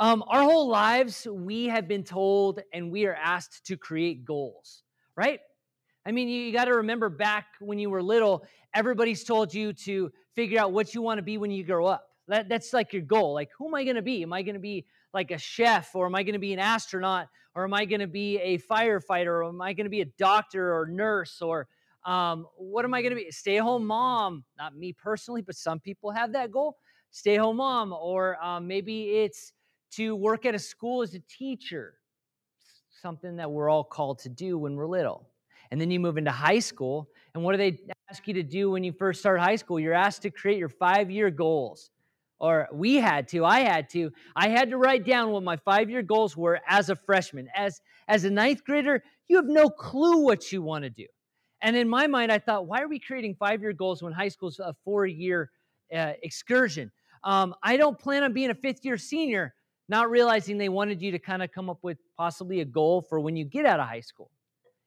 Um, our whole lives, we have been told and we are asked to create goals, right? I mean, you, you got to remember back when you were little, everybody's told you to figure out what you want to be when you grow up. That, that's like your goal. Like, who am I going to be? Am I going to be like a chef, or am I going to be an astronaut, or am I going to be a firefighter, or am I going to be a doctor or nurse, or um, what am I going to be? Stay home mom. Not me personally, but some people have that goal. Stay home mom, or um, maybe it's to work at a school as a teacher, something that we're all called to do when we're little. And then you move into high school, and what do they ask you to do when you first start high school? You're asked to create your five year goals or we had to i had to i had to write down what my five year goals were as a freshman as as a ninth grader you have no clue what you want to do and in my mind i thought why are we creating five year goals when high school's a four year uh, excursion um, i don't plan on being a fifth year senior not realizing they wanted you to kind of come up with possibly a goal for when you get out of high school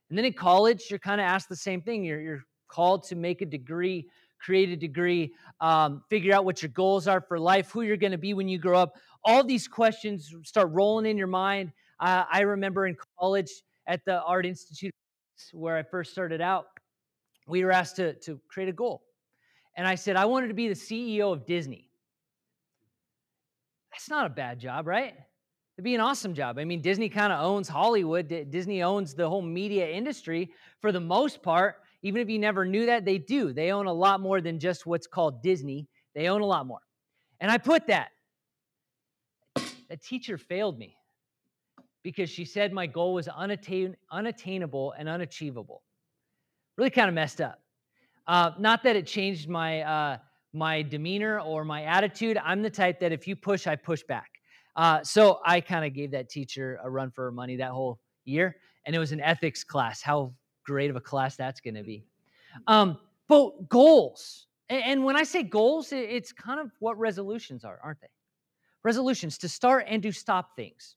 and then in college you're kind of asked the same thing you're, you're called to make a degree create a degree, um, figure out what your goals are for life, who you're going to be when you grow up. All these questions start rolling in your mind. Uh, I remember in college at the Art Institute where I first started out, we were asked to, to create a goal. And I said, I wanted to be the CEO of Disney. That's not a bad job, right? It'd be an awesome job. I mean, Disney kind of owns Hollywood. Disney owns the whole media industry for the most part. Even if you never knew that, they do. They own a lot more than just what's called Disney. They own a lot more. And I put that. A teacher failed me because she said my goal was unattain- unattainable and unachievable. Really kind of messed up. Uh, not that it changed my uh, my demeanor or my attitude. I'm the type that if you push, I push back. Uh, so I kind of gave that teacher a run for her money that whole year, and it was an ethics class. How great of a class that's going to be. Um, but goals, and when I say goals, it's kind of what resolutions are, aren't they? Resolutions to start and to stop things.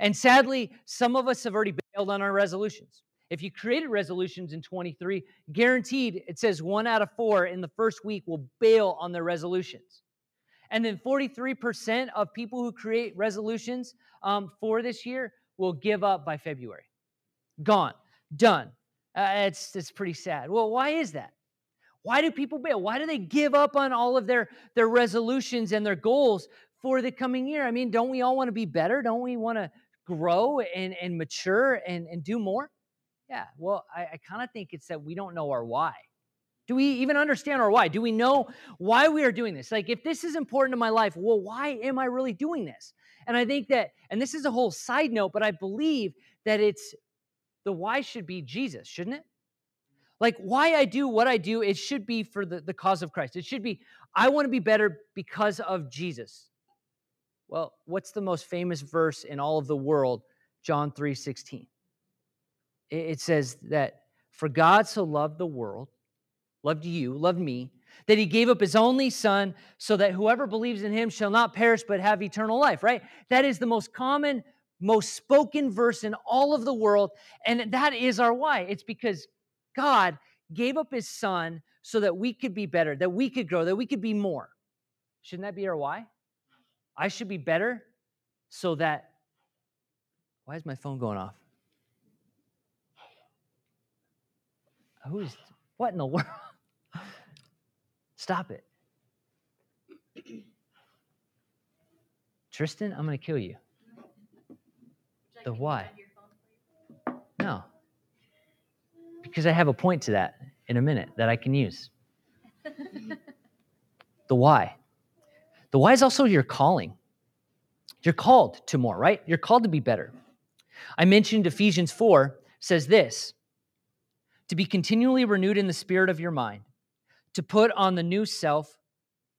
And sadly, some of us have already bailed on our resolutions. If you created resolutions in 23, guaranteed it says one out of four in the first week will bail on their resolutions. And then 43% of people who create resolutions um, for this year will give up by February. Gone done. Uh, it's, it's pretty sad. Well, why is that? Why do people bail? Why do they give up on all of their, their resolutions and their goals for the coming year? I mean, don't we all want to be better? Don't we want to grow and, and mature and, and do more? Yeah, well, I, I kind of think it's that we don't know our why. Do we even understand our why? Do we know why we are doing this? Like, if this is important to my life, well, why am I really doing this? And I think that, and this is a whole side note, but I believe that it's the why should be Jesus, shouldn't it? Like why I do what I do, it should be for the, the cause of Christ. It should be, I want to be better because of Jesus. Well, what's the most famous verse in all of the world? John 3 16. It says that for God so loved the world, loved you, loved me, that he gave up his only son so that whoever believes in him shall not perish but have eternal life, right? That is the most common most spoken verse in all of the world. And that is our why. It's because God gave up his son so that we could be better, that we could grow, that we could be more. Shouldn't that be our why? I should be better so that. Why is my phone going off? Who's. What in the world? Stop it. Tristan, I'm going to kill you. The why? No. Because I have a point to that in a minute that I can use. the why. The why is also your calling. You're called to more, right? You're called to be better. I mentioned Ephesians 4 says this to be continually renewed in the spirit of your mind, to put on the new self,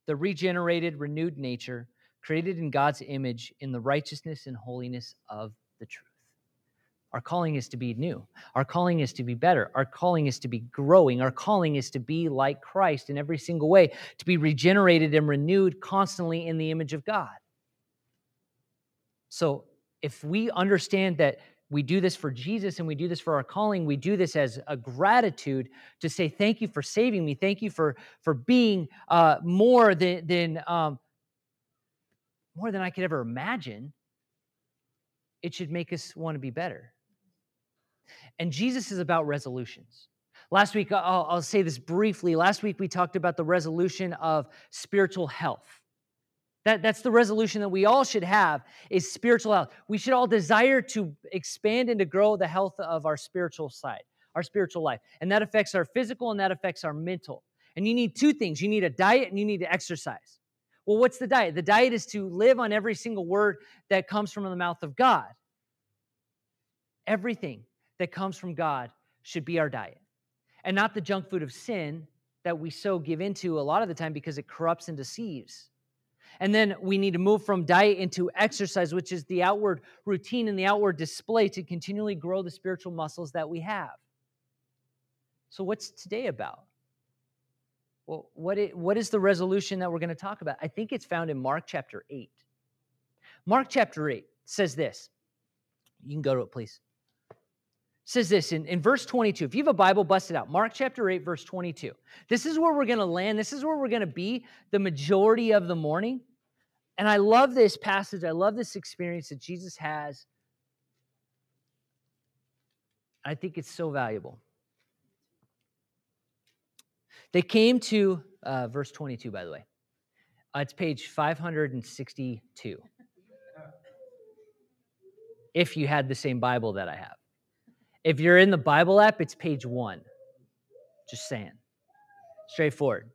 the regenerated, renewed nature, created in God's image in the righteousness and holiness of the truth. Our calling is to be new. Our calling is to be better. Our calling is to be growing. Our calling is to be like Christ in every single way, to be regenerated and renewed constantly in the image of God. So, if we understand that we do this for Jesus and we do this for our calling, we do this as a gratitude to say, Thank you for saving me. Thank you for, for being uh, more than, than um, more than I could ever imagine, it should make us want to be better. And Jesus is about resolutions. Last week, I'll, I'll, say this briefly. Last week, we talked about the resolution of spiritual health. That, that's the resolution that we all should have is spiritual health. We should all desire to expand and to grow the health of our spiritual side, our spiritual life. And that affects our physical and that affects our mental. And you need two things you need a diet and you need to exercise. Well, what's the diet? The diet is to live on every single word that comes from the mouth of God. Everything that comes from God should be our diet and not the junk food of sin that we so give into a lot of the time because it corrupts and deceives. And then we need to move from diet into exercise, which is the outward routine and the outward display to continually grow the spiritual muscles that we have. So, what's today about? Well, what is, what is the resolution that we're going to talk about? I think it's found in Mark chapter 8. Mark chapter 8 says this. You can go to it, please. Says this in, in verse 22. If you have a Bible, bust it out. Mark chapter 8, verse 22. This is where we're going to land. This is where we're going to be the majority of the morning. And I love this passage. I love this experience that Jesus has. I think it's so valuable. They came to uh, verse 22, by the way. Uh, it's page 562. If you had the same Bible that I have. If you're in the Bible app, it's page one. Just saying. Straightforward.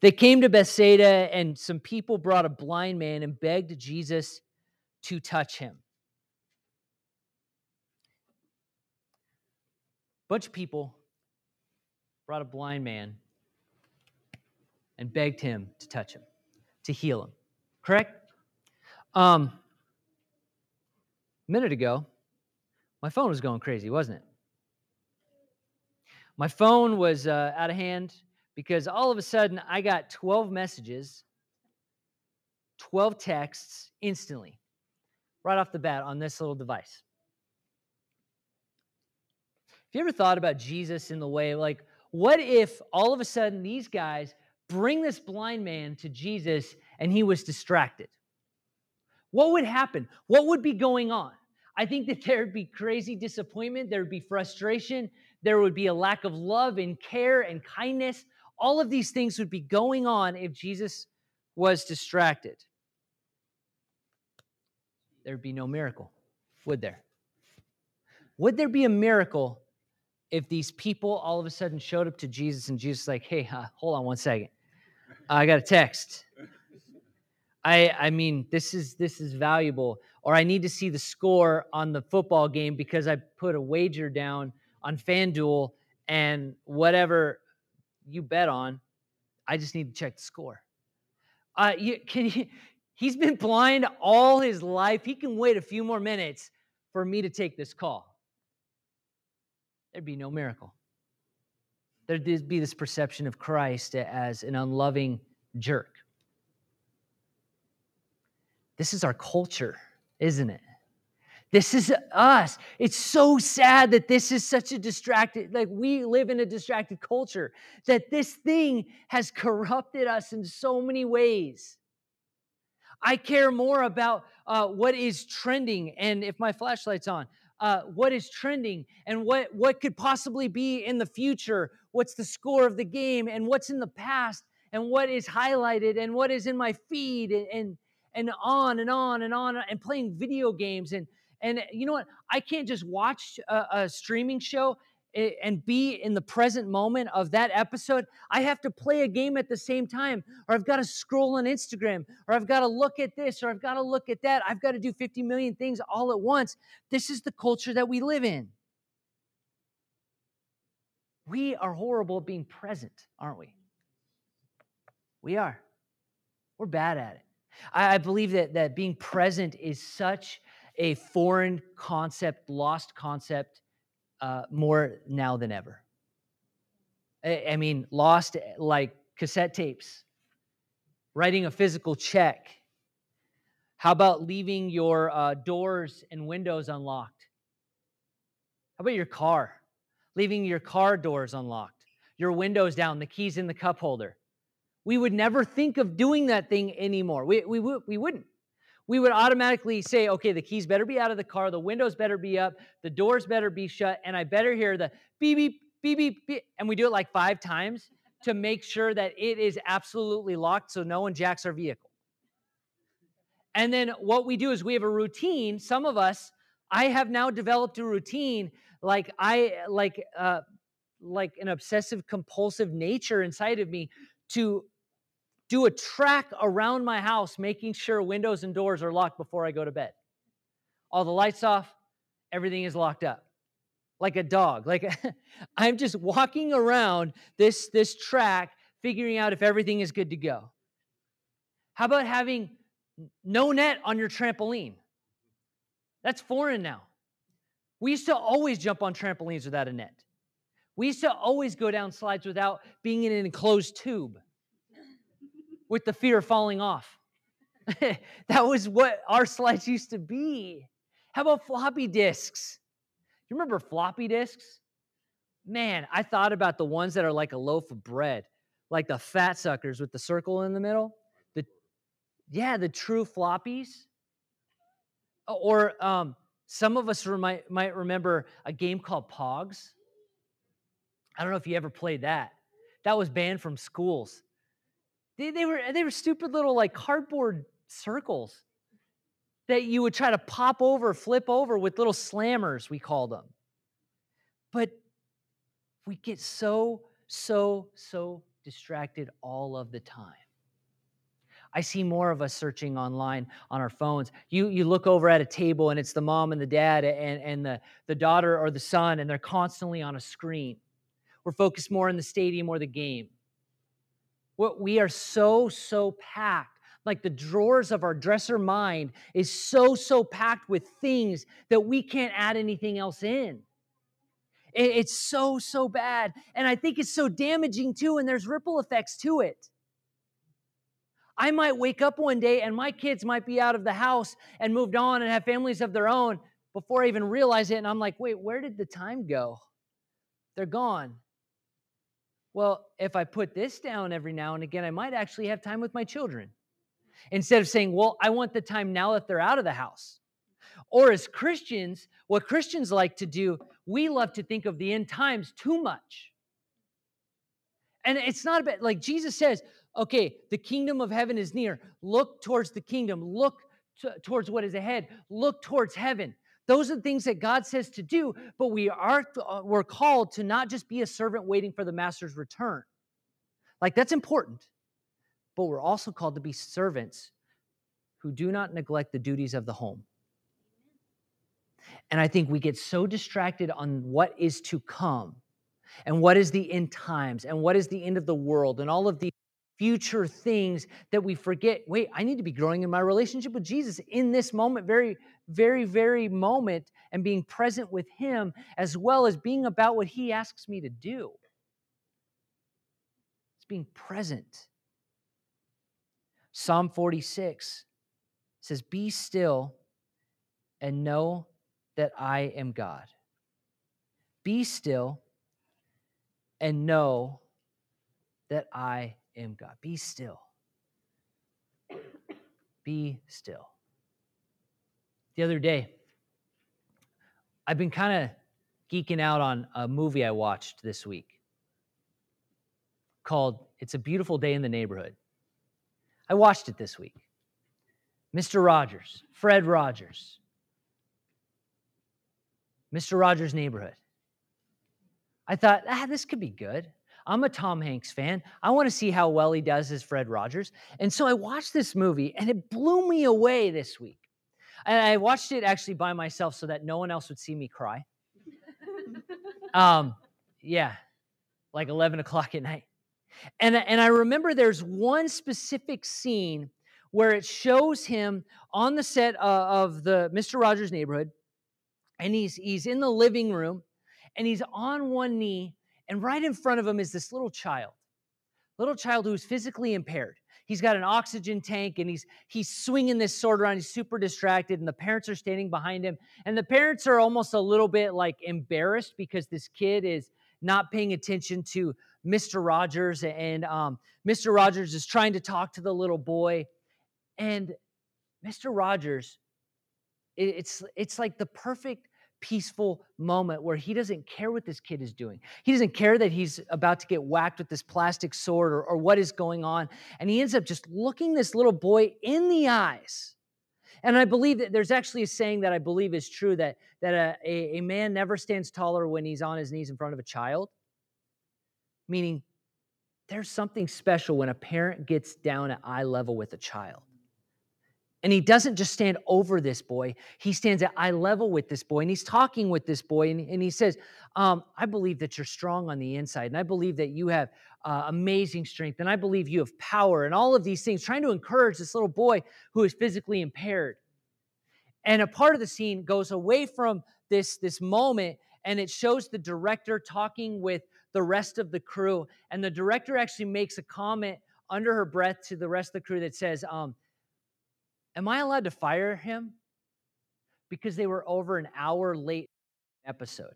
They came to Bethsaida, and some people brought a blind man and begged Jesus to touch him. Bunch of people brought a blind man and begged him to touch him, to heal him. Correct? Um, a minute ago, my phone was going crazy, wasn't it? My phone was uh, out of hand because all of a sudden I got 12 messages, 12 texts instantly, right off the bat on this little device. Have you ever thought about Jesus in the way, like, what if all of a sudden these guys bring this blind man to Jesus and he was distracted? What would happen? What would be going on? I think that there would be crazy disappointment, there would be frustration, there would be a lack of love and care and kindness. All of these things would be going on if Jesus was distracted. There'd be no miracle, would there? Would there be a miracle if these people all of a sudden showed up to Jesus and Jesus like, "Hey, uh, hold on one second, I got a text. I I mean, this is this is valuable, or I need to see the score on the football game because I put a wager down on FanDuel and whatever you bet on, I just need to check the score. Uh, you, can you, he's been blind all his life. He can wait a few more minutes for me to take this call there'd be no miracle. There'd be this perception of Christ as an unloving jerk. This is our culture, isn't it? This is us. It's so sad that this is such a distracted, like we live in a distracted culture, that this thing has corrupted us in so many ways. I care more about uh, what is trending and if my flashlight's on, uh, what is trending and what, what could possibly be in the future, what's the score of the game, and what's in the past, and what is highlighted, and what is in my feed, and, and, and on and on and on, and playing video games. And, and you know what? I can't just watch a, a streaming show eh, and be in the present moment of that episode, I have to play a game at the same time, or I've got to scroll on Instagram, or I've got to look at this, or I've got to look at that. I've got to do 50 million things all at once. This is the culture that we live in. We are horrible at being present, aren't we? We are. We're bad at it. I, believe that, that being present is such a foreign concept, lost concept uh, more now than ever. I, I mean, lost eh, like cassette tapes, writing a physical check. How about leaving your uh, doors and windows unlocked? How about your car? Leaving your car doors unlocked, your windows down, the keys in the cup holder. We would never think of doing that thing anymore. We, we, we wouldn't. We would automatically say, okay, the keys better be out of the car, the windows better be up, the doors better be shut, and I better hear the beep, beep, beep, beep, beep. And we do it like five times to make sure that it is absolutely locked so no one jacks our vehicle. And then what we do is we have a routine. Some of us, I have now developed a routine like I like uh like an obsessive compulsive nature inside of me to do a track around my house making sure windows and doors are locked before I go to bed. All the lights off, everything is locked up. Like a dog. Like I'm just walking around this this track figuring out if everything is good to go. How about having no net on your trampoline? That's foreign now. We used to always jump on trampolines without a net. We used to always go down slides without being in an enclosed tube with the fear of falling off. that was what our slides used to be. How about floppy disks? You remember floppy disks? Man, I thought about the ones that are like a loaf of bread, like the fat suckers with the circle in the middle. The yeah, the true floppies. Or um, some of us might, might remember a game called Pogs. I don't know if you ever played that. That was banned from schools. They, they, were, they were stupid little like cardboard circles that you would try to pop over, flip over with little slammers, we called them. But we get so, so, so distracted all of the time. I see more of us searching online on our phones. You, you look over at a table and it's the mom and the dad and, and the, the daughter or the son, and they're constantly on a screen. We're focused more on the stadium or the game. What we are so, so packed. Like the drawers of our dresser mind is so, so packed with things that we can't add anything else in. It's so, so bad. And I think it's so damaging too, and there's ripple effects to it. I might wake up one day and my kids might be out of the house and moved on and have families of their own before I even realize it. And I'm like, wait, where did the time go? They're gone. Well, if I put this down every now and again, I might actually have time with my children. Instead of saying, well, I want the time now that they're out of the house. Or as Christians, what Christians like to do, we love to think of the end times too much. And it's not about, like Jesus says, okay, the kingdom of heaven is near. Look towards the kingdom. Look t- towards what is ahead. Look towards heaven. Those are the things that God says to do, but we are uh, we're called to not just be a servant waiting for the master's return. Like that's important. But we're also called to be servants who do not neglect the duties of the home. And I think we get so distracted on what is to come and what is the end times and what is the end of the world and all of the future things that we forget. Wait, I need to be growing in my relationship with Jesus in this moment, very, very, very moment, and being present with Him as well as being about what He asks me to do. It's being present. Psalm 46 says, Be still and know that I am God. Be still and know that I am God. Be still. Be still. The other day, I've been kind of geeking out on a movie I watched this week called It's a Beautiful Day in the Neighborhood. I watched it this week. Mr. Rogers, Fred Rogers, Mr. Rogers' Neighborhood. I thought, ah, this could be good. I'm a Tom Hanks fan. I want to see how well he does as Fred Rogers. And so I watched this movie and it blew me away this week. And I watched it actually by myself so that no one else would see me cry. um, yeah, like 11 o'clock at night. And, and I remember there's one specific scene where it shows him on the set of the Mr. Rogers neighborhood, and he's he's in the living room, and he's on one knee, and right in front of him is this little child, little child who's physically impaired. He's got an oxygen tank and he's he's swinging this sword around. He's super distracted, and the parents are standing behind him. And the parents are almost a little bit like embarrassed because this kid is not paying attention to Mr. Rogers, and um, Mr. Rogers is trying to talk to the little boy, and Mr. Rogers, it's it's like the perfect peaceful moment where he doesn't care what this kid is doing. He doesn't care that he's about to get whacked with this plastic sword or, or what is going on. And he ends up just looking this little boy in the eyes. And I believe that there's actually a saying that I believe is true that, that a, a, a man never stands taller when he's on his knees in front of a child. Meaning, there's something special when a parent gets down at eye level with a child. And he doesn't just stand over this boy, he stands at eye level with this boy and he's talking with this boy. And, and he says, um, I believe that you're strong on the inside. And I believe that you have uh, amazing strength. And I believe you have power and all of these things, trying to encourage this little boy who is physically impaired. And a part of the scene goes away from this, this moment and it shows the director talking with the rest of the crew. And the director actually makes a comment under her breath to the rest of the crew that says, um, Am I allowed to fire him? Because they were over an hour late episode.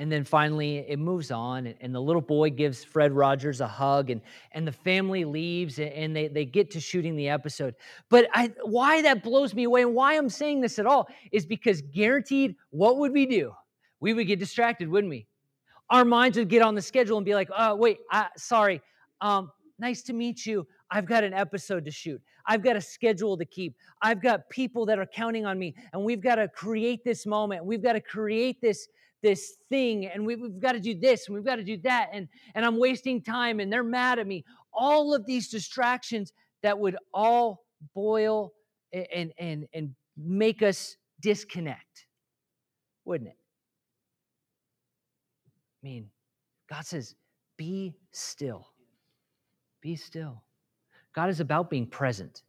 And then finally, it moves on, and the little boy gives Fred Rogers a hug, and, and the family leaves, and they, they get to shooting the episode. But I, why that blows me away, and why I'm saying this at all, is because guaranteed, what would we do? We would get distracted, wouldn't we? Our minds would get on the schedule and be like, oh, wait, I, sorry, um, nice to meet you. I've got an episode to shoot. I've got a schedule to keep. I've got people that are counting on me, and we've got to create this moment. We've got to create this this thing, and we've, we've got to do this, and we've got to do that, and and I'm wasting time, and they're mad at me. All of these distractions that would all boil and and and make us disconnect, wouldn't it? I mean, God says, "Be still." Be still. God is about being present.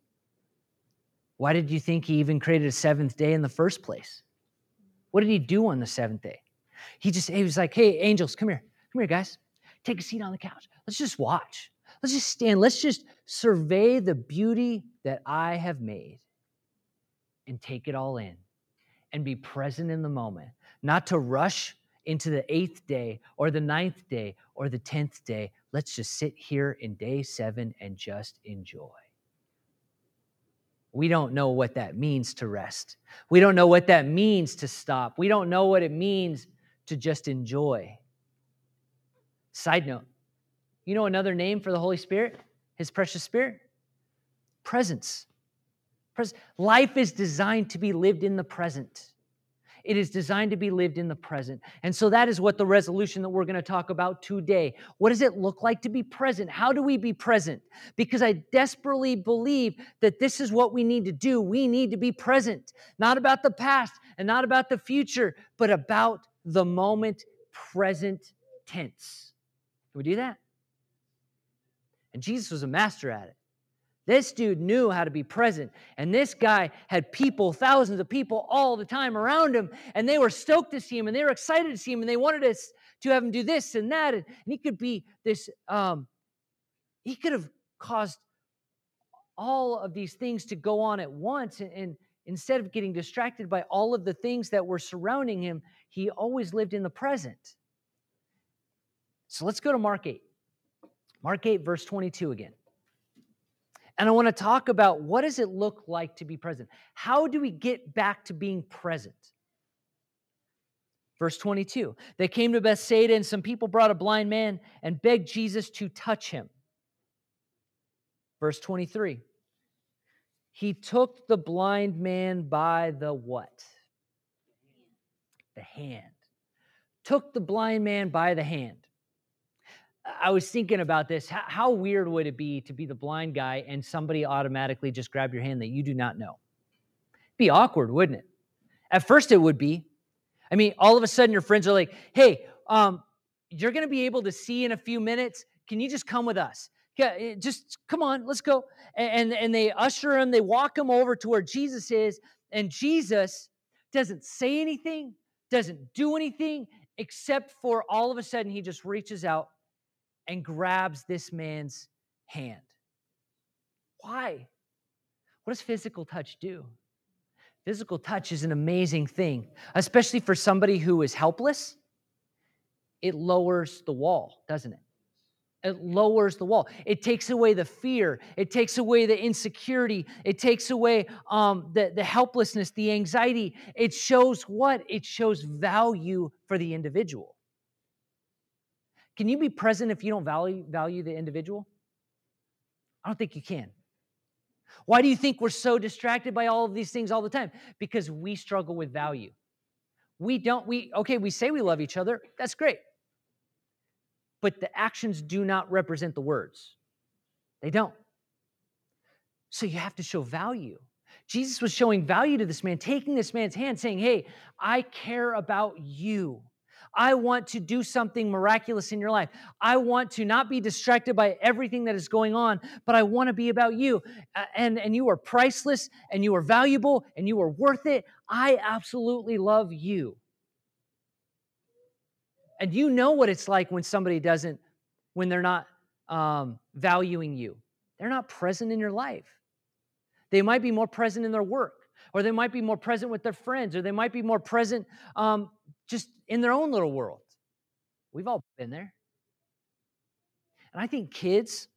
Why did you think he even created a seventh day in the first place? What did he do on the seventh day? He just, he was like, hey, angels, come here. Come here, guys. Take a seat on the couch. Let's just watch. Let's just stand. Let's just survey the beauty that I have made and take it all in and be present in the moment, not to rush into the eighth day or the ninth day or the tenth day. Let's just sit here in day seven and just enjoy. We don't know what that means to rest. We don't know what that means to stop. We don't know what it means to just enjoy. Side note, you know another name for the Holy Spirit, His precious Spirit? Presence. Life is designed to be lived in the present. It is designed to be lived in the present. And so that is what the resolution that we're going to talk about today. What does it look like to be present? How do we be present? Because I desperately believe that this is what we need to do. We need to be present, not about the past and not about the future, but about the moment present tense. Can we do that? And Jesus was a master at it. This dude knew how to be present. And this guy had people, thousands of people all the time around him. And they were stoked to see him and they were excited to see him and they wanted us to have him do this and that. And, he could be this, um, he could have caused all of these things to go on at once. And, and instead of getting distracted by all of the things that were surrounding him, he always lived in the present. So let's go to Mark 8. Mark 8, verse 22 again. And I want to talk about what does it look like to be present? How do we get back to being present? Verse 22 They came to Bethsaida, and some people brought a blind man and begged Jesus to touch him. Verse 23 He took the blind man by the what? The hand. Took the blind man by the hand. I was thinking about this. How, how, weird would it be to be the blind guy and somebody automatically just grab your hand that you do not know? Be awkward, wouldn't it? At first, it would be. I mean, all of a sudden, your friends are like, "Hey, um, you're going to be able to see in a few minutes. Can you just come with us? Yeah, just come on, let's go." And and they usher him. They walk him over to where Jesus is, and Jesus doesn't say anything, doesn't do anything, except for all of a sudden he just reaches out and grabs this man's hand. Why? What does physical touch do? Physical touch is an amazing thing, especially for somebody who is helpless. it lowers the wall, doesn't it? It lowers the wall. It takes away the fear. It takes away the insecurity. It takes away um, the, the helplessness, the anxiety. It shows what? It shows value for the individual. Can you be present if you don't value, value the individual? I don't think you can. Why do you think we're so distracted by all of these things all the time? Because we struggle with value. We don't, we, okay, we say we love each other. That's great but the actions do not represent the words. They don't. So you have to show value. Jesus was showing value to this man, taking this man's hand, saying, Hey, I care about you. I want to do something miraculous in your life. I want to not be distracted by everything that is going on, but I want to be about you. And, and you are priceless and you are valuable and you are worth it. I absolutely love you. And you know what it's like when somebody doesn't, when they're not um, valuing you. They're not present in your life. They might be more present in their work, or they might be more present with their friends, or they might be more present um, just in their own little world. We've all been there. And I think kids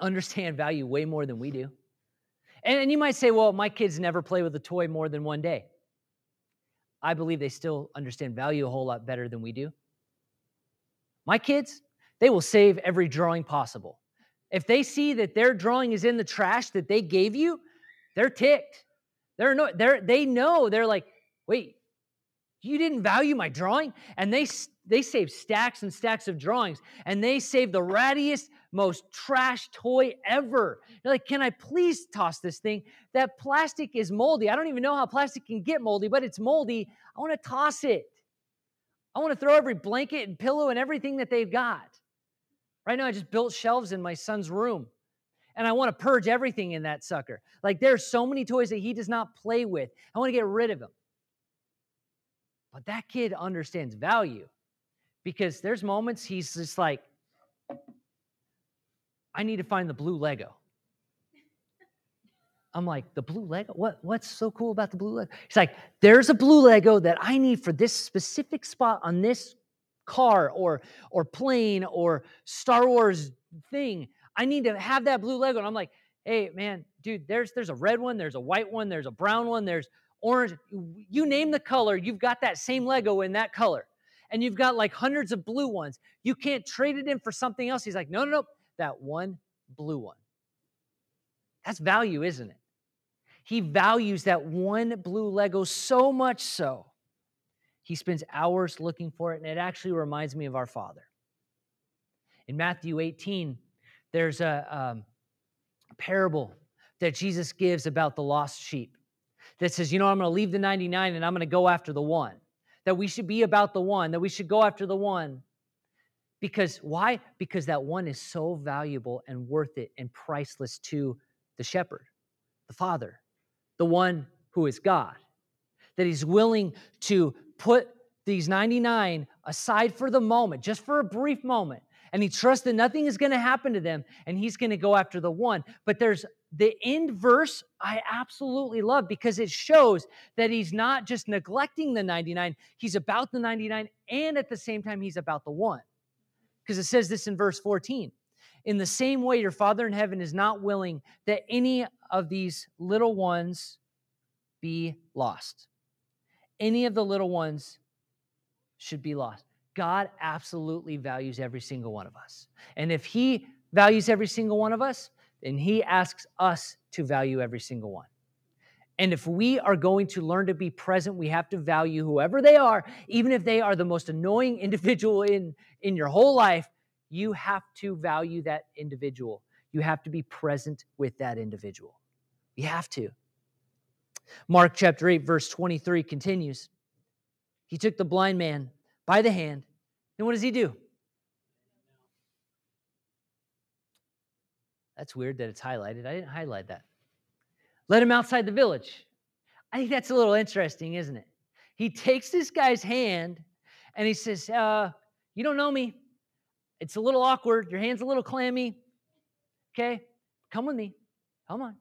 understand value way more than we do. And, and you might say, well, my kids never play with a toy more than one day. I believe they still understand value a whole lot better than we do. My kids, they will save every drawing possible. If they see that their drawing is in the trash that they gave you, they're ticked. They're no, they're they know they're like, wait, you didn't value my drawing, and they they save stacks and stacks of drawings, and they save the rattiest, most trash toy ever. They're like, can I please toss this thing? That plastic is moldy. I don't even know how plastic can get moldy, but it's moldy. I want to toss it. I want to throw every blanket and pillow and everything that they've got. Right now, I just built shelves in my son's room and I want to purge everything in that sucker. Like there's so many toys that he does not play with. I want to get rid of them. But that kid understands value because there's moments he's just like, I need to find the blue Lego. I'm like, the blue Lego? What, what's so cool about the blue Lego? He's like, there's a blue Lego that I need for this specific spot on this car or or plane or Star Wars thing. I need to have that blue Lego. And I'm like, hey, man, dude, there's there's a red one, there's a white one, there's a brown one, there's orange. You name the color, you've got that same Lego in that color. And you've got like hundreds of blue ones. You can't trade it in for something else. He's like, no, no, no, that one blue one. That's value, isn't it? He values that one blue Lego so much so, he spends hours looking for it, and it actually reminds me of our Father. In Matthew 18, there's a um, parable that Jesus gives about the lost sheep that says, You know, I'm going to leave the 99 and I'm going to go after the one. That we should be about the one, that we should go after the one. Because why? Because that one is so valuable and worth it and priceless to the shepherd, the father the one who is God. That he's willing to put these 99 aside for the moment, just for a brief moment. And he trusts that nothing is going to happen to them and he's going to go after the one. But there's the end verse I absolutely love because it shows that he's not just neglecting the 99, he's about the 99 and at the same time he's about the one. Because it says this in verse 14 in the same way, your Father in heaven is not willing that any of these little ones be lost. Any of the little ones should be lost. God absolutely values every single one of us. And if He values every single one of us, then He asks us to value every single one. And if we are going to learn to be present, we have to value whoever they are, even if they are the most annoying individual in, in your whole life, you have to value that individual. You have to be present with that individual. You have to. Mark chapter 8, verse 23 continues. He took the blind man by the hand. And what does he do? That's weird that it's highlighted. I didn't highlight that. Let him outside the village. I think that's a little interesting, isn't it? He takes this guy's hand and he says, uh, You don't know me. It's a little awkward. Your hand's a little clammy. Okay, come with me. Come on.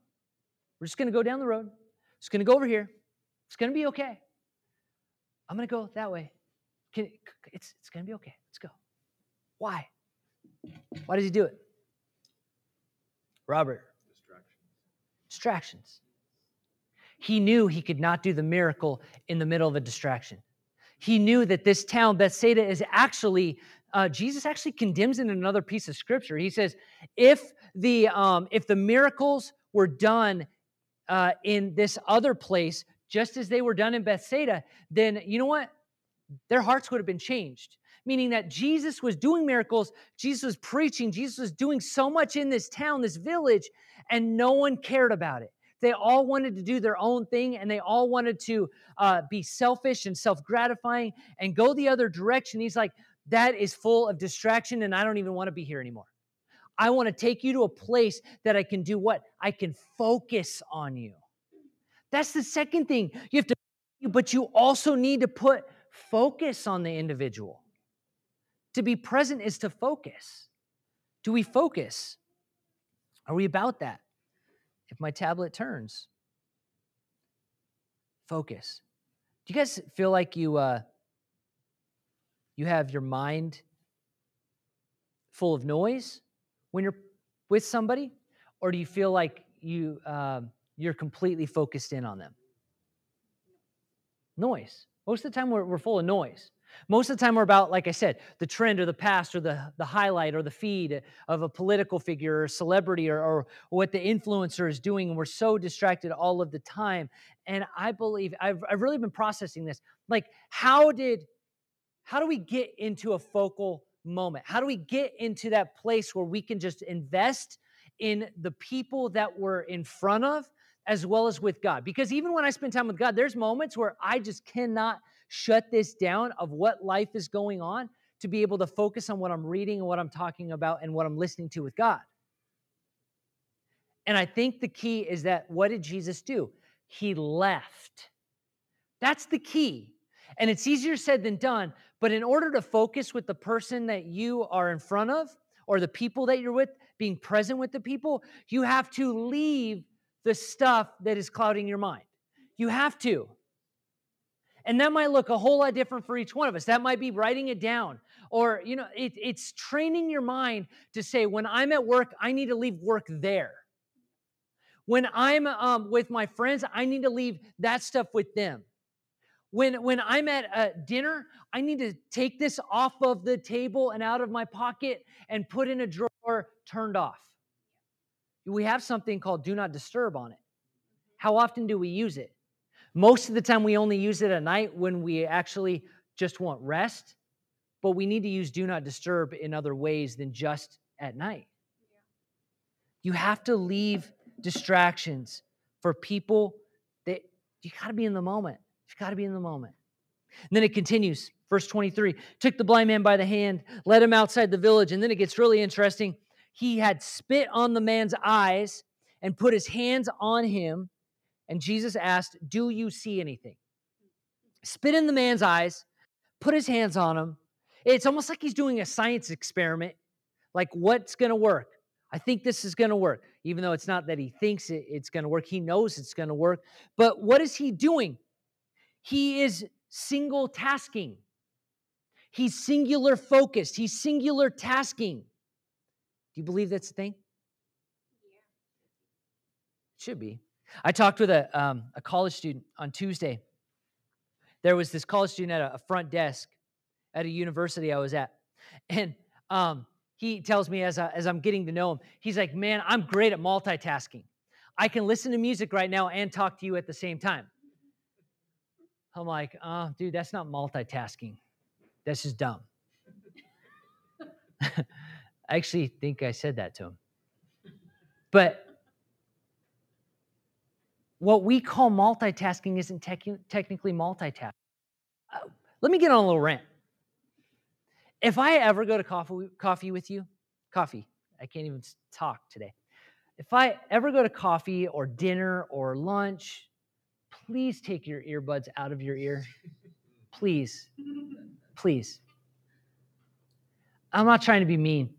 We're just going to go down the road. Just going to go over here. It's going to be okay. I'm going to go that way. Can, it's, it's going to be okay. Let's go. Why? Why does he do it? Robert. Distractions. Distractions. He knew he could not do the miracle in the middle of a distraction. He knew that this town, Bethsaida, is actually, uh, Jesus actually condemns it in another piece of scripture. He says, if the, um, if the miracles were done uh, in this other place, just as they were done in Bethsaida, then you know what? Their hearts would have been changed. Meaning that Jesus was doing miracles, Jesus was preaching, Jesus was doing so much in this town, this village, and no one cared about it. They all wanted to do their own thing and they all wanted to uh, be selfish and self gratifying and go the other direction. He's like, that is full of distraction and I don't even want to be here anymore. I want to take you to a place that I can do what? I can focus on you. That's the second thing. You have to, but you also need to put focus on the individual. To be present is to focus. Do we focus? Are we about that? If my tablet turns, focus. Do you guys feel like you uh, you have your mind full of noise when you're with somebody, or do you feel like you uh, you're completely focused in on them? Noise. Most of the time, we're, we're full of noise. Most of the time, we're about, like I said, the trend or the past or the, the highlight or the feed of a political figure or celebrity or, or what the influencer is doing. And we're so distracted all of the time. And I believe I've, I've really been processing this. Like, how did, how do we get into a focal moment? How do we get into that place where we can just invest in the people that we're in front of as well as with God? Because even when I spend time with God, there's moments where I just cannot shut this down of what life is going on to be able to focus on what I'm reading and what I'm talking about and what I'm listening to with God. And I think the key is that what did Jesus do? He left. That's the key. And it's easier said than done, but in order to focus with the person that you are in front of or the people that you're with, being present with the people, you have to leave the stuff that is clouding your mind. You have to. And that might look a whole lot different for each one of us. That might be writing it down. Or, you know, it, it's training your mind to say, when I'm at work, I need to leave work there. When I'm um, with my friends, I need to leave that stuff with them. When, when I'm at uh, dinner, I need to take this off of the table and out of my pocket and put in a drawer turned off. We have something called do not disturb on it. How often do we use it? Most of the time, we only use it at night when we actually just want rest, but we need to use do not disturb in other ways than just at night. You have to leave distractions for people that you got to be in the moment. You got to be in the moment. And then it continues, verse 23 took the blind man by the hand, led him outside the village, and then it gets really interesting. He had spit on the man's eyes and put his hands on him and Jesus asked, Do you see anything? Spit in the man's eyes, put his hands on him. It's almost like he's doing a science experiment. Like, what's going to work? I think this is going to work, even though it's not that he thinks it, it's going to work. He knows it's going to work. But what is he doing? He is single tasking. He's singular focused. He's singular tasking. Do you believe that's a thing? Yeah. Should be. I talked with a, um, a college student on Tuesday. There was this college student at a, a front desk at a university I was at. And um, he tells me as, I, as I'm getting to know him, he's like, Man, I'm great at multitasking. I can listen to music right now and talk to you at the same time. I'm like, oh, dude, that's not multitasking. That's just dumb. I actually think I said that to him. But what we call multitasking isn't technically multitasking. Uh, let me get on a little rant. If I ever go to coffee, coffee with you, coffee, I can't even talk today. If I ever go to coffee or dinner or lunch, please take your earbuds out of your ear. Please. Please. I'm not trying to be mean,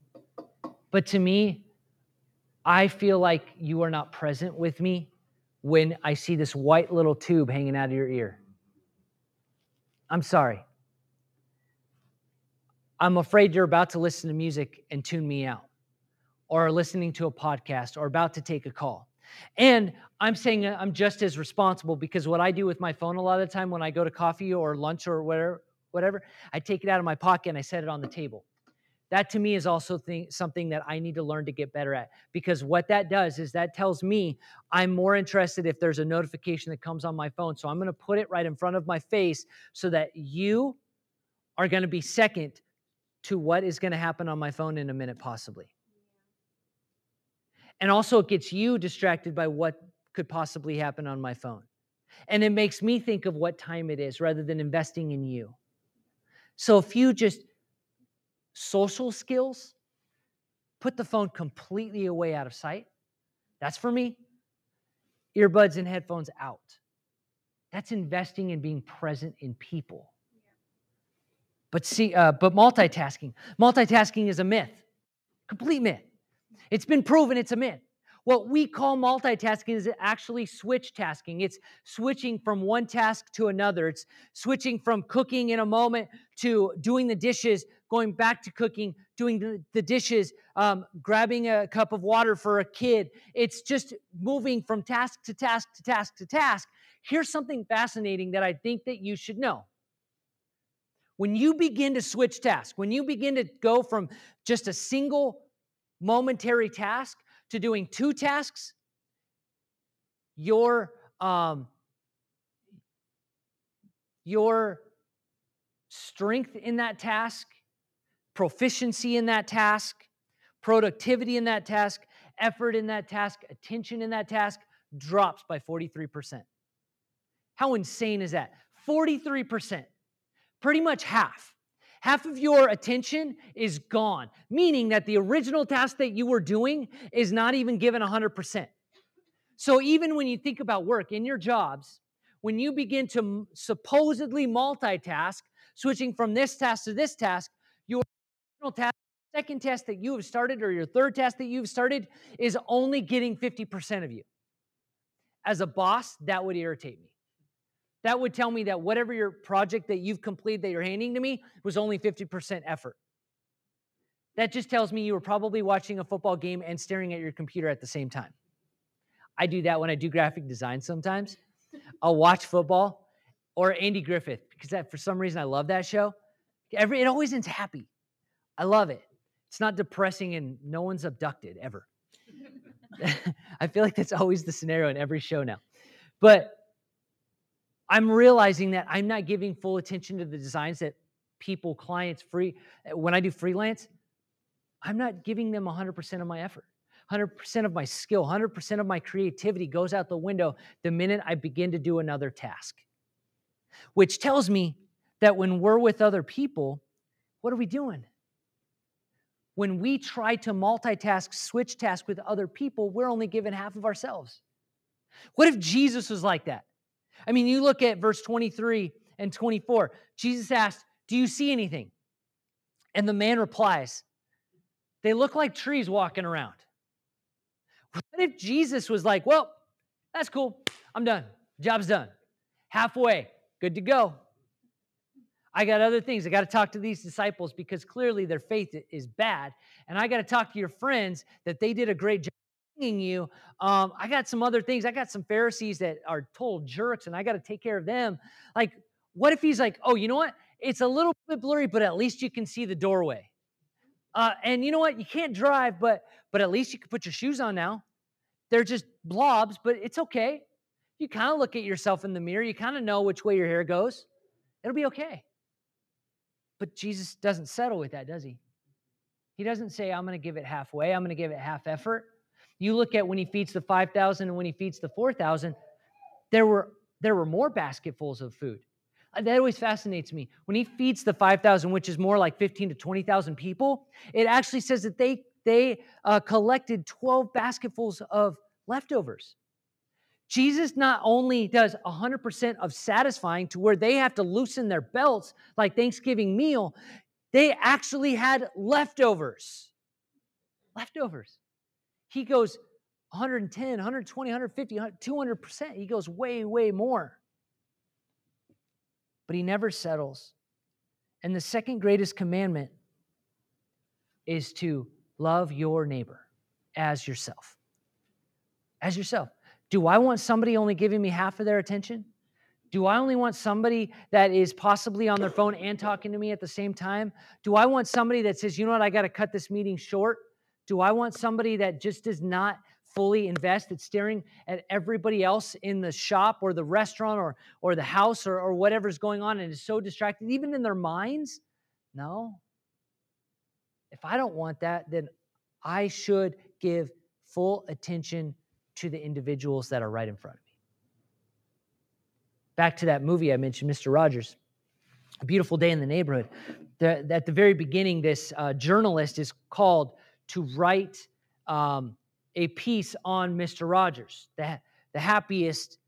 but to me, I feel like you are not present with me when I see this white little tube hanging out of your ear. I'm sorry. I'm afraid you're about to listen to music and tune me out, or are listening to a podcast, or about to take a call. And I'm saying I'm just as responsible because what I do with my phone a lot of the time when I go to coffee or lunch or whatever, whatever, I take it out of my pocket and I set it on the table. That to me is also th- something that I need to learn to get better at because what that does is that tells me I'm more interested if there's a notification that comes on my phone. So I'm going to put it right in front of my face so that you are going to be second to what is going to happen on my phone in a minute, possibly. And also, it gets you distracted by what could possibly happen on my phone. And it makes me think of what time it is rather than investing in you. So if you just social skills, put the phone completely away out of sight. That's for me. Earbuds and headphones out. That's investing in being present in people. But see, uh, but multitasking, multitasking is a myth, complete myth. It's been proven it's a myth. What we call multitasking is actually switch tasking. It's switching from one task to another. It's switching from cooking in a moment to doing the dishes, going back to cooking, doing the, dishes, um, grabbing a cup of water for a kid. It's just moving from task to task to task to task. Here's something fascinating that I think that you should know. When you begin to switch tasks, when you begin to go from just a single momentary task to doing two tasks, your um, your strength in that task, proficiency in that task, productivity in that task, effort in that task, attention in that task drops by 43%. How insane is that? 43%, pretty much half half of your attention is gone, meaning that the original task that you were doing is not even given 100%. So even when you think about work in your jobs, when you begin to supposedly multitask, switching from this task to this task, task, second test that you have started or your third test that you've started is only getting 50% of you. As a boss, that would irritate me that would tell me that whatever your project that you've completed that you're handing to me was only 50% effort. That just tells me you were probably watching a football game and staring at your computer at the same time. I do that when I do graphic design sometimes. I'll watch football or Andy Griffith because that, for some reason I love that show. Every it always ends happy. I love it. It's not depressing and no one's abducted ever. I feel like that's always the scenario in every show now. But I'm realizing that I'm not giving full attention to the designs that people, clients, free. Eh, when I do freelance, I'm not giving them 100% of my effort. 100% of my skill, 100% of my creativity goes out the window the minute I begin to do another task. Which tells me that when we're with other people, what are we doing? When we try to multitask, switch task with other people, we're only given half of ourselves. What if Jesus was like that? I mean, you look at verse 23 and 24. Jesus asked, Do you see anything? And the man replies, They look like trees walking around. What if Jesus was like, Well, that's cool. I'm done. Job's done. Halfway, good to go. I got other things. I got to talk to these disciples because clearly their faith is bad. And I got to talk to your friends that they did a great job bringing you. Um, I got some other things. I got some Pharisees that are total jerks, and I got to take care of them. Like, what if he's like, oh, you know what? It's a little bit blurry, but at least you can see the doorway. Uh, and you know what? You can't drive, but but at least you can put your shoes on now. They're just blobs, but it's okay. You kind of look at yourself in the mirror. You kind of know which way your hair goes. It'll be okay. But Jesus doesn't settle with that, does he? He doesn't say, I'm going to give it halfway. I'm going to give it half effort. You look at when he feeds the 5,000 and when he feeds the 4,000, there were there were more basketfuls of food. Uh, that always fascinates me. When he feeds the 5,000, which is more like 15 to 20,000 people, it actually says that they they uh, collected 12 basketfuls of leftovers. Jesus not only does 100% of satisfying to where they have to loosen their belts like Thanksgiving meal, they actually had leftovers. Leftovers. He goes 110, 120, 150, 200%. He goes way, way more. But he never settles. And the second greatest commandment is to love your neighbor as yourself. As yourself. Do I want somebody only giving me half of their attention? Do I only want somebody that is possibly on their phone and talking to me at the same time? Do I want somebody that says, you know what, I got to cut this meeting short? Do I want somebody that just does not fully invest, that's staring at everybody else in the shop or the restaurant or, or the house or, or whatever's going on and is so distracted, even in their minds? No. If I don't want that, then I should give full attention to the individuals that are right in front of me. Back to that movie I mentioned, Mr. Rogers, A Beautiful Day in the Neighborhood. The, at the very beginning, this uh, journalist is called to write um, a piece on Mr. Rogers, the, the happiest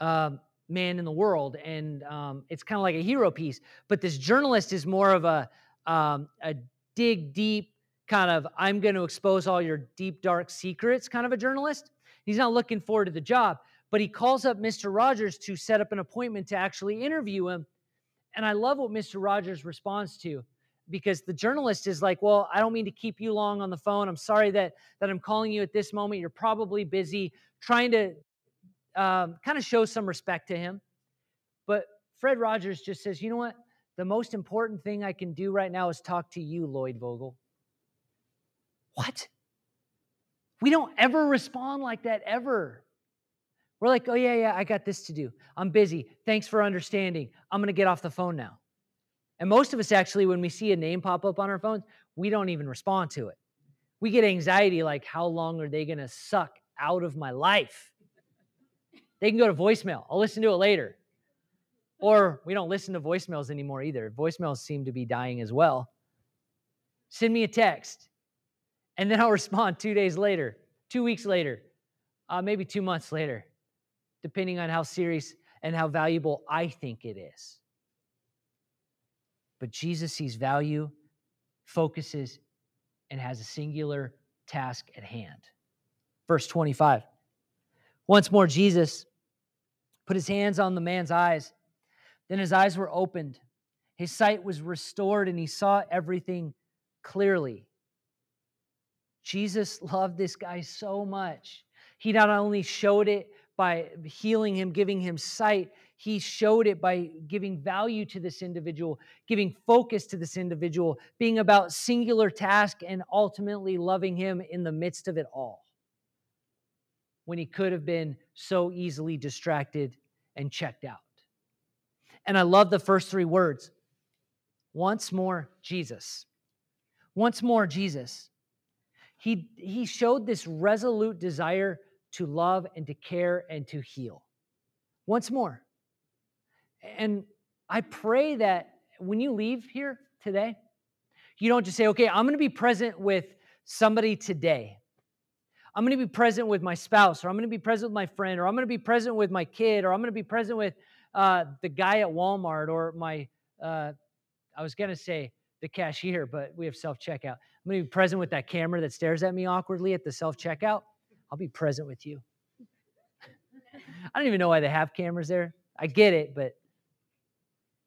um, man in the world. And um, it's kind of like a hero piece. But this journalist is more of a, um, a dig deep kind of, I'm going to expose all your deep, dark secrets kind of a journalist. He's not looking forward to the job, but he calls up Mr. Rogers to set up an appointment to actually interview him. And I love what Mr. Rogers responds to because the journalist is like, "Well, I don't mean to keep you long on the phone. I'm sorry that that I'm calling you at this moment. You're probably busy." Trying to um, kind of show some respect to him, but Fred Rogers just says, "You know what? The most important thing I can do right now is talk to you, Lloyd Vogel." What? We don't ever respond like that ever. We're like, oh, yeah, yeah, I got this to do. I'm busy. Thanks for understanding. I'm going to get off the phone now. And most of us actually, when we see a name pop up on our phones, we don't even respond to it. We get anxiety like, how long are they going to suck out of my life? They can go to voicemail. I'll listen to it later. Or we don't listen to voicemails anymore either. Voicemails seem to be dying as well. Send me a text. And then I'll respond two days later, two weeks later, uh, maybe two months later, depending on how serious and how valuable I think it is. But Jesus sees value, focuses, and has a singular task at hand. Verse 25. Once more, Jesus put his hands on the man's eyes. Then his eyes were opened. His sight was restored, and he saw everything clearly. Jesus loved this guy so much. He not only showed it by healing him, giving him sight, he showed it by giving value to this individual, giving focus to this individual, being about singular task, and ultimately loving him in the midst of it all. When he could have been so easily distracted and checked out. And I love the first three words once more, Jesus. Once more, Jesus. He, he showed this resolute desire to love and to care and to heal. Once more. And I pray that when you leave here today, you don't just say, okay, I'm going to be present with somebody today. I'm going to be present with my spouse, or I'm going to be present with my friend, or I'm going to be present with my kid, or I'm going to be present with uh, the guy at Walmart, or my, uh, I was going to say the cashier, but we have self checkout. I'm going to be present with that camera that stares at me awkwardly at the self checkout. I'll be present with you. I don't even know why they have cameras there. I get it, but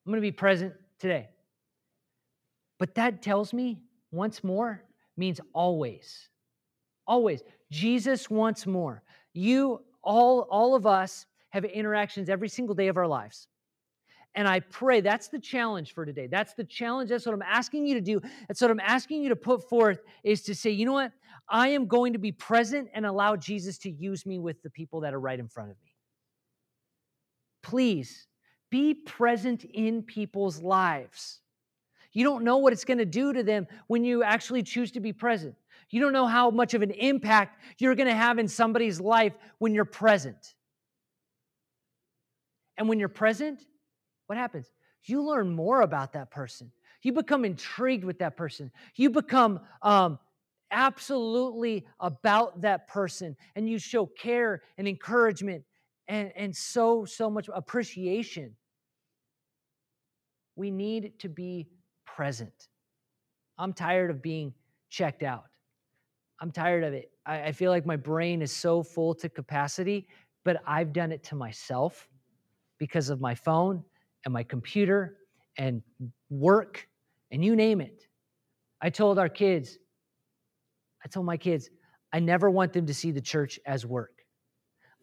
I'm going to be present today. But that tells me once more means always. Always. Jesus wants more. You, all, all of us, have interactions every single day of our lives. And I pray that's the challenge for today. That's the challenge. That's what I'm asking you to do. That's what I'm asking you to put forth is to say, you know what? I am going to be present and allow Jesus to use me with the people that are right in front of me. Please be present in people's lives. You don't know what it's going to do to them when you actually choose to be present. You don't know how much of an impact you're going to have in somebody's life when you're present. And when you're present, what happens? You learn more about that person. You become intrigued with that person. You become um, absolutely about that person, and you show care and encouragement and, and so, so much appreciation. We need to be present. I'm tired of being checked out. I'm tired of it. I, I, feel like my brain is so full to capacity, but I've done it to myself because of my phone and my computer and work and you name it. I told our kids, I told my kids, I never want them to see the church as work.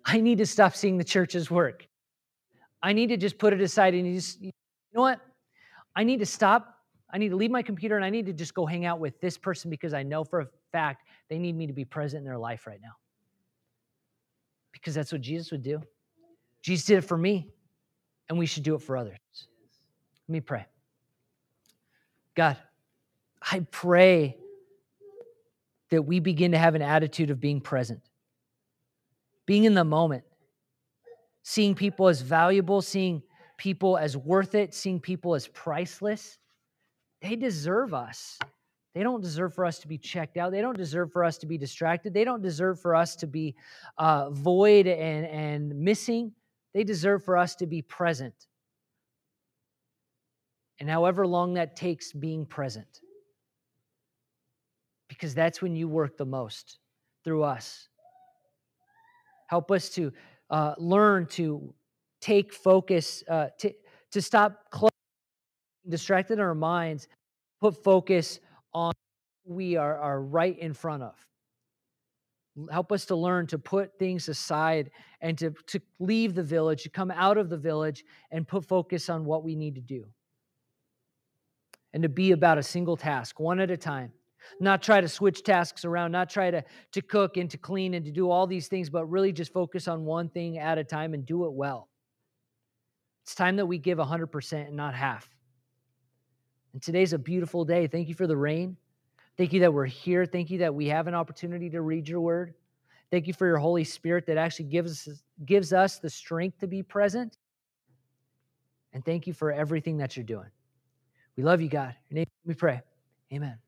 I need to stop seeing the church as work. I need to just put it aside and just, you know what? I need to stop. I need to leave my computer and I need to just go hang out with this person because I know for a fact they need me to be present in their life right now. Because that's what Jesus would do. Jesus did it for me, and we should do it for others. Let me pray. God, I pray that we begin to have an attitude of being present, being in the moment, seeing people as valuable, seeing people as worth it, seeing people as priceless. They deserve us. They don't deserve for us to be checked out. They don't deserve for us to be distracted. They don't deserve for us to be uh, void and, and missing. They deserve for us to be present. And however long that takes, being present. Because that's when you work the most through us. Help us to uh, learn to take focus, uh, to, to stop distracted in our minds, put focus on we are, are right in front of. Help us to learn to put things aside and to, to leave the village, to come out of the village and put focus on what we need to do. And to be about a single task, one at a time. Not try to switch tasks around, not try to, to cook and to clean and to do all these things, but really just focus on one thing at a time and do it well. It's time that we give 100% and not half. And today's a beautiful day. Thank you for the rain. Thank you that we're here. Thank you that we have an opportunity to read your word. Thank you for your Holy Spirit that actually gives us, gives us the strength to be present. And thank you for everything that you're doing. We love you, God. Your name we pray. Amen.